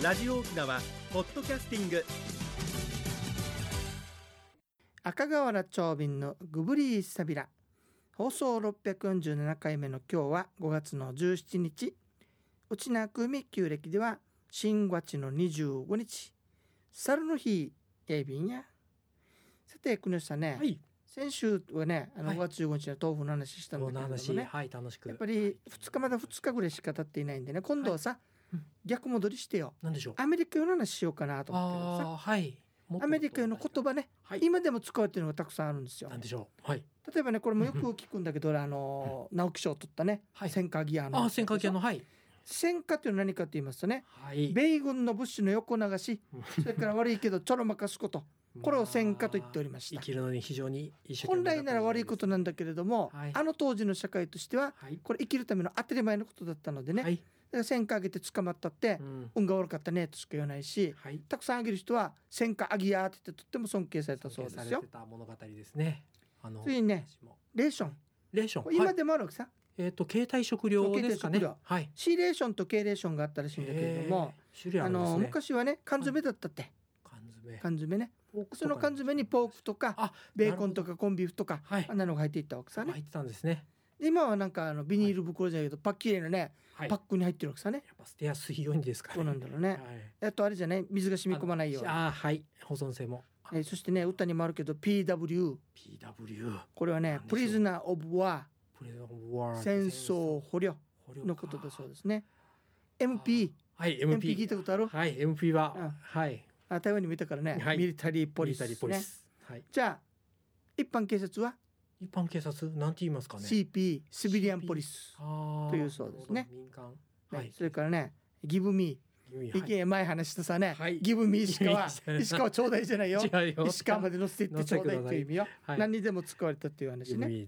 ラジオ沖縄ポッドキャスティング。赤瓦長瓶のグブリーサビラ放送647回目の今日は5月の17日。内なくみ旧暦では新月の25日。猿の日やいびんや。さて国吉さんね、はい。先週はねあのはい。5月15日の豆腐の話したんだけれども話、ねはい、楽しく。やっぱり2日まだ2日ぐらいしか経っていないんでね。今度はさ、うん逆戻りしてよなんでしょう？アメリカ用の話しようかなと思ってさはい。アメリカ用の言葉ね、はい。今でも使われてるのがたくさんあるんですよなんでしょう？はい。例えばねこれもよく聞くんだけど俺あの直木賞を取ったねはい。戦火ギアのああ、戦火系の、はい。戦火っていうのは何かと言いますとねはい。米軍の物資の横流しそれから悪いけどちょろまかすことこれを戦火と言っておりました生きるのに非常に本来なら悪いことなんだけれども、はいあの当時の社会としてははい。これ生きるための当たり前のことだったのでね、はい。だから戦火あげて捕まったってうん運が悪かったねとしか言わないしはい。たくさんあげる人は戦火あぎやーって言ってとっても尊敬されたそうですよ物語ですね。あの。次にねレーションレーション。今はいでもあるわけさ、えっと、携帯食料ですかね。はい。C レーションと K レーションがあったらしいんだけれども、あね。の昔はね缶詰だったって、缶詰。缶詰ねその缶詰にポークとかあ、ベーコンとか。かコンビーフとか、はい。あんなのが入っていったわけさね。入ってたんですね。で今はなんかあのビニール袋じゃないけどパッキリのね、はい。やパックに入ってるわけさね。っぱ捨てやすいようにですかね。そうなんだろうね。はい。あとあれじゃない？水が染み込まないように。ああはい。保存性も。あえーそしてね歌にもあるけど PW PW これはねプリズナー・オブ・ワーー戦争捕虜捕虜のことだそうですね。MP はい MP MP 聞いたことある？はい MP は。うん。はいあ台湾にもいたからね、はい。ミリタリーポリスね。ス。はい。じゃあ一般警察は？一般警察なんて言いますかね。CP シビリアンポリス、というそうですね。民間。ねはい。それからねギブミはい。ー、いけ前話したさね、はい。ギブミー石川。石川ちょうだいじゃないよ。石川まで乗せていってちょうだいっていう意味よ、はい。何にでも使われたっていう話ね。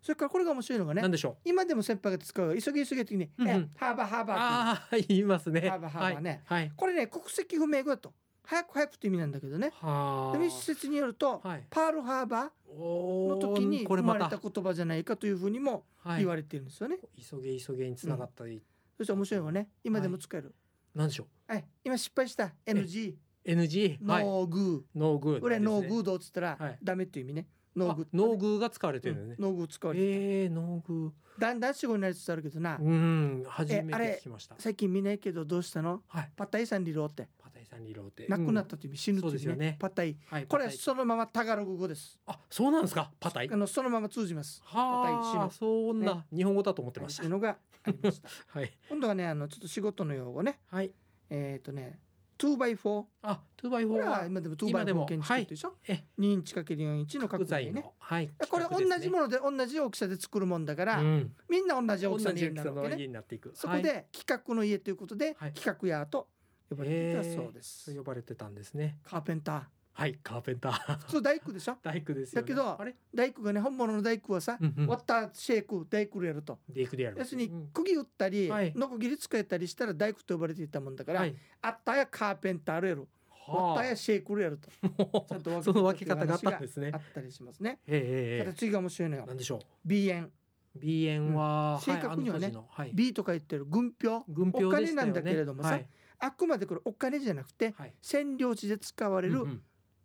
それからこれが面白いのがねなんでしょう？今でも先輩が使う急げ急げってに、うんハーバーハーバーってああ言いますね。ハーバーハーバーね。はい。はい。これね国籍不明語だと早く早くって意味なんだけどね。はでも一説によると、あはい。パールハーバーおの時にこれま生まれたた言葉じゃないかというふうにもはい。言われてるんですよね、急げ急げにつながったりそして面白いのがね。今でも使える、なんでしょはい、今失敗した。NG う NG はい。ノーグノーグーーこれノーグーードっつったらはい。ダメっていう意味ね。ノーグー。ノーグーが使われてるのね。ノーグー使われてえー、ノーグだんだん死後になりつつあるけどな、ーうん初めて聞きました。最近見ないけどどうしたの？はい。パッタイさんリローってパタイさんリローって。亡くなっうんたという意味、死ぬという意味そうですよね。パッタイ。はいこれはそのままタガログ語です。あそうなんですか？パタイ。あのそのまま通じます。はパタイ死ぬあそんな日本語だと思ってました。というのがありました。はい。今度はねあのちょっと仕事の用語ね。はい。えっ、とね 2x4 あ 2x4 これはは今でも今で 2x4 も建築でしょ、え。2インチ ×4 インチの角角材材ねの。はい。これ同じものので同じ大きさで作るもんだから、うん。みんな同じ大同きさにじ大きさのなるわけね。家になっていく。そこで企画の家ということで、はい。企画屋と呼ばれていたえーそうです、呼ばれてたんですね。カーペンター。はいカーペンター。普通大工でしょ？大工ですよね。だけどあれ？大工がね本物の大工はさ、うんうん。ワッターシェイク大工やると。デイクでやる。要するにうん。釘打ったり、はい。ノコギリ使えたりしたら大工と呼ばれていたもんだから、はい。あったやカーペンタールやるワッターやシェイクルやるとちゃんと。分 けその分け方があったんですね。あったりしますね。ええただ次が面白いのよ。なんでしょう？鼻炎 B 円は、正確にはねはい。B とか言ってる軍票軍票お金なんだけれどもさはいあくまでこれお金じゃなくてはい。占領地で使われる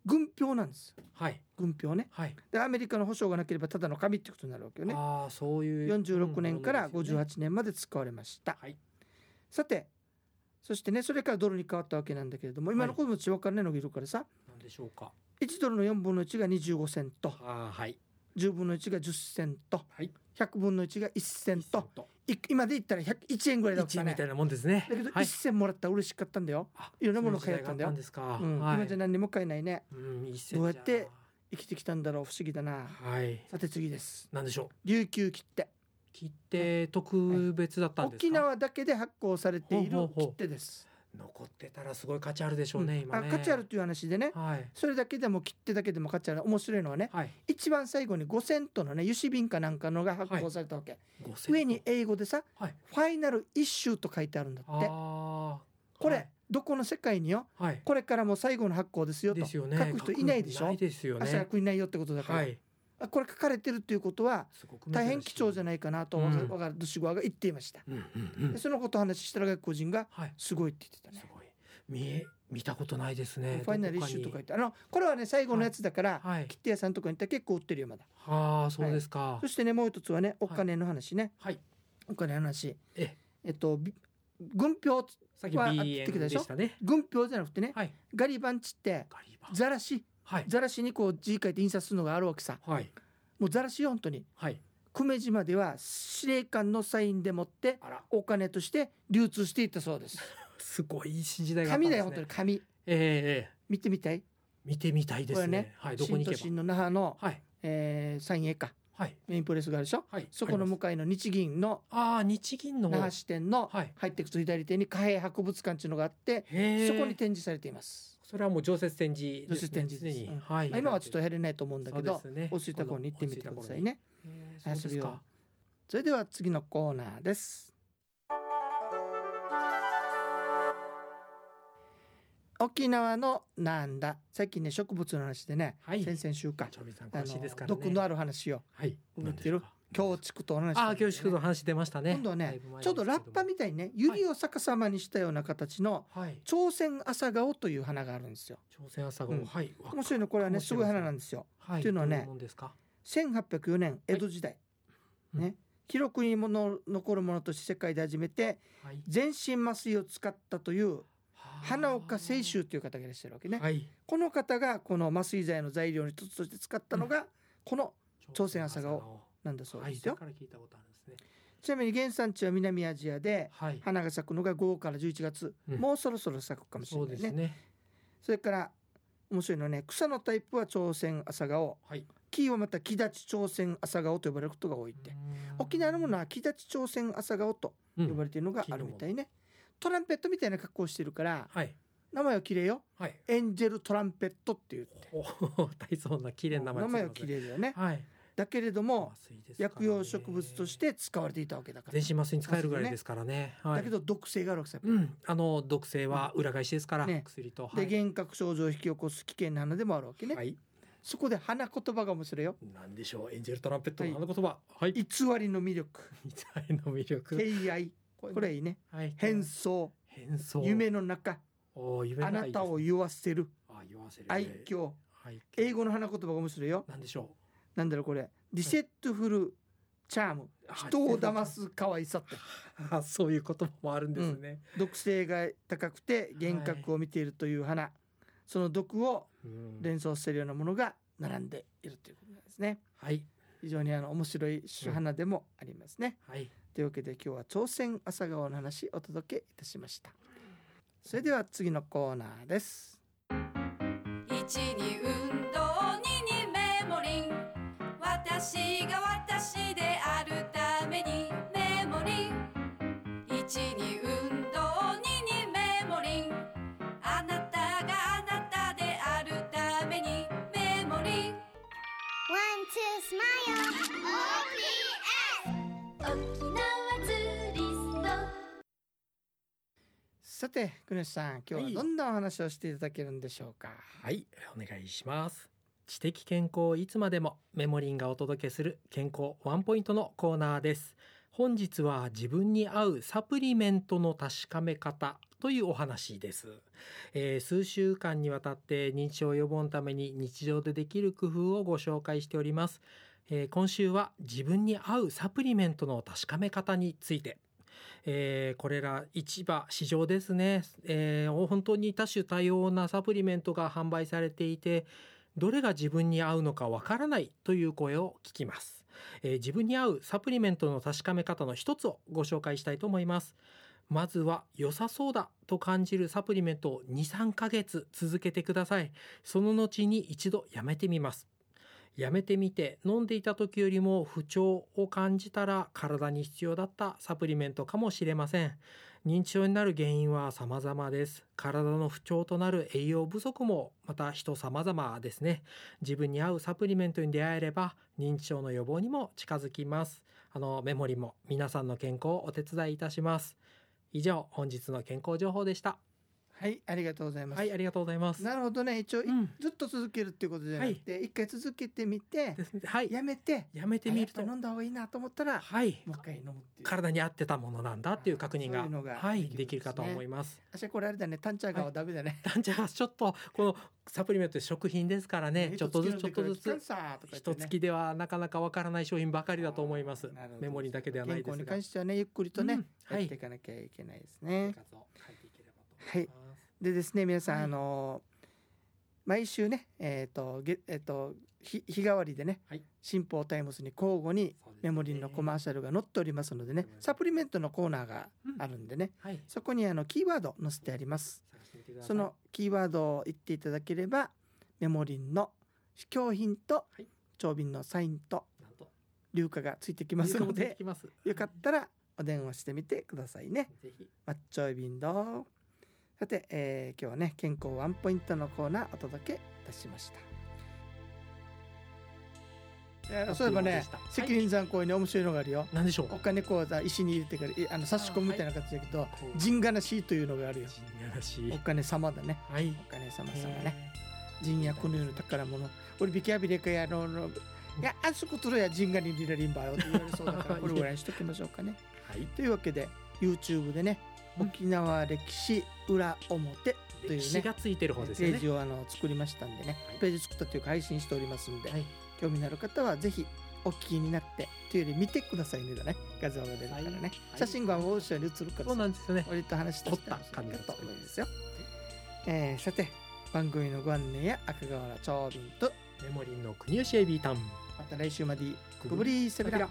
軍票なんです。はい。軍票ね。はい。でアメリカの保証がなければただの紙ってことになるわけよね。ああそういう。46年からうんものですよね58年まで使われました。はい。さてそしてねそれからドルに変わったわけなんだけれども今の子供たち分からないのがいるからさなんでしょうか。1ドルの4分の1が25セント。ああはい10分の1が10セントはい。100分の1が1セントと。い今で言ったら100 1円ぐらいだったね。みたいなもんですね。だけど1はい。銭もらったら嬉しかったんだよ。あいろんなもの買えたんだよ。今じゃ何にも買えないね。うんどうやって生きてきたんだろう？不思議だな。はい。さて次です。なんでしょう？琉球切手。切手特別だったんですか？沖縄だけで発行されている切手です残ってたらすごい価値あるでしょうねうん。今ね。あ価値あるという話でね。はい。それだけでも切手だけでも価値ある。面白いのはねはい。一番最後に5セントのね油脂瓶かなんかのが発行されたわけ、5000上に英語でさはい「ファイナルイッシュ」と書いてあるんだって。これ、どこの世界によ？はい。これからも最後の発行ですよと。ですよね。書く人いないでしょ？ですよね。食いないよってことだから、これ書かれてるっていうことは大変貴重じゃないかなとうん。わかるドシゴアが言っていました、でそのことを話したら外国人がはい。すごいって言ってたね。すごい。見え見たことないですね。ファイナルイッシュとか言ってあのこれはね最後のやつだから、はい。切手屋さんとかに行ったら結構売ってるよまだ。かああそうですか。そしてねもう一つはねお金の話ね、はい。お金の話。ええ。っとび軍票はあってきたでしょ？ね軍票じゃなくてねはい。ガリバンチってザラシはい。ザラシにこう字書いて印刷するのがあるわけさ。はい。もうザラシよ本当に。はい。久米島では司令官のサインでもってお金として流通していったそうです。すごい時代があったん紙だよ本当に紙ええええ。見てみたい？見てみたいですね。ねはいどこに行け新都心の那覇の、ばはい。えー、三栄か。はい。メインプレスがあるでしょ？はい。そこの向かいの日銀のああ日銀の那覇支店のはい。入っていくと左手に貨幣博物館っていうのがあってそこに展示されています、それはもう常設展示ですね。常設展示です。はい。まあ今はちょっと入れないと思うんだけどね落ち着いた頃に行ってみてくださいね。へえそうです遊びをか。それでは次のコーナーです。沖縄のなんだ？最近ね植物の話でね、はい。先々週か。ね。毒のある話をはい。覚えてる京畜とお話しああしたんですよね。教室の話出ましたね。今度はねちょうどラッパみたいにね百合を逆さまにしたような形のはい。朝鮮朝顔という花があるんですよ。朝鮮朝顔うん。はい。面白いのこれはねすごい花なんですよ。はい。っていうのはねどもんですか？1804年江戸時代、うん。ね。記録にもの残るものとして世界で初めてはい。全身麻酔を使ったというはあ。花岡清舟という方がいらっしゃるわけね、はい。この方がこの麻酔剤の材料の一つとして使ったのがこの朝鮮朝顔なんだそうはいですよ、だから聞いたことあるんですね。ちなみに原産地は南アジアではい。花が咲くのが5から11月、うん。もうそろそろ咲くかもしれそうないね。ですね。それから面白いのはね草のタイプは朝鮮朝顔。はい。木はまた木立朝鮮朝顔と呼ばれることが多いって。沖縄のものは木立朝鮮朝顔とうん呼ばれているのがあるみたいね、トランペットみたいな格好をしてるからはい。名前は綺麗よ。はい。エンジェルトランペットって言って。おお大層な綺麗な名前名前は綺麗だよね。はいだけれども薬用植物として使われていたわけだから。全身麻酔に使えるぐらいですからね。はい。だけど毒性があるわけさ、うん。あの毒性は裏返しですからね。薬と。はでい幻覚症状を引き起こす危険な花でもあるわけね、はい。そこで花言葉が面白いよ。なんでしょう。エンジェルトランペットの花言葉。はい。偽りの魅力。一切の魅力。敬愛。これいいね。はい。変装。変装。夢の中。おいですね。ないたを言わせる。あ言わせる。愛嬌。はい英語の花言葉が面白いよ。なんでしょなんだろうこれ。リセットフルチャーム。う人を騙す可愛さって。あ そういう言葉もあるんですね、毒性が高くて幻覚を見ているという花、その毒をうん。連想させるようなものが並んでいるということなんですね。はい。非常にあの面白い種花でもありますね、はい。というわけで今日は朝鮮朝顔の話お届けいたしました。それでは次のコーナーです。一に運動私が私であるためにメモリン一に運動二にメモリンあなたがあなたであるためにメモリン One, two, smile. OPS. 沖縄ツーリスト。さて国吉さん今日はどんなお話をしていただけるんでしょうか、はいお願いします知的健康をいつまでもメモリンがお届けする健康ワンポイントのコーナーです。本日は自分に合うサプリメントの確かめ方というお話です、えー数週間にわたって認知症予防のために日常でできる工夫をご紹介しております、えー今週は自分に合うサプリメントの確かめ方について。えーこれら市場市場ですね、えー本当に多種多様なサプリメントが販売されていてどれが自分に合うのかわからないという声を聞きます、えー自分に合うサプリメントの確かめ方の一つをご紹介したいと思います。まずは良さそうだと感じるサプリメントを23ヶ月続けてください。その後に一度やめてみます。やめてみて飲んでいた時よりも不調を感じたら体に必要だったサプリメントかもしれません。認知症になる原因は様々です。体の不調となる栄養不足もまた人様々ですね。自分に合うサプリメントに出会えれば認知症の予防にも近づきます。あのメモリも皆さんの健康をお手伝いいたします。以上本日の健康情報でした。はいありがとうございます、はいありがとうございます。なるほどね。一応、いうん。ずっと続けるっていうことじゃなくて、一回続けてみてはい。やめてやめてみると。飲んだ方がいいなと思ったらはい。もう一回飲むっていう。体に合ってたものなんだっていう確認がはいできるかと思います。あしゃこれあれだね。タンチャーガはダメだね、なんじゃちょっとこのサプリメント食品ですからね。ちょっとずつちょっとずつ一月ではなかなかわからない商品ばかりだと思います。メモリーだけではない健康にですが関してはねゆっくりとね、うん。はい。やっていかなきゃいけないですね。生活を変えていでですね皆さん、はい。あの毎週ねえっ、とげえっ、と日日替わりでね、はい。新報タイムズに交互にメモリーのコマーシャルが載っておりますのでねサプリメントのコーナーがあるんでね、はい。そこにあのキーワード載せてあります。そのキーワードを言っていただければメモリンの試供品とはい。長瓶のサインと硫化がついてきますのできます。よかったらお電話してみてくださいね。ぜひ。マッチョイビンドさて、えー今日はね健康ワンポイントのコーナーお届けいたしました。えーそういえばね責任残行に面白いのがあるよ。何でしょう？お金口座石に入れてからえあの差し込むみたいな形だけど、陣がなしというのがあるよ。お金様だね。はいお金様様ね。陣やこの世の宝物。俺ビキャビレカやのの。いや、あそことろや陣がにリラリンバよって言われそうだから、これぐらいにしときましょうかね。はいというわけで YouTube でねうん沖縄歴史裏表というねがついてる方ですね。ージをあの作りましたんでねはい。ページ作ったというか配信しておりますんで、はい。興味のある方はぜひお聞きになってというより見てくださいねだね画像が出るからね、はい。写真が後ろに映るからそうなんですよね。割と話してきた撮った感じがと思うんですよ、えーさて番組のご案内や赤瓦長瓶とメモリーの国吉エビタン。また来週までごぶりーセビラ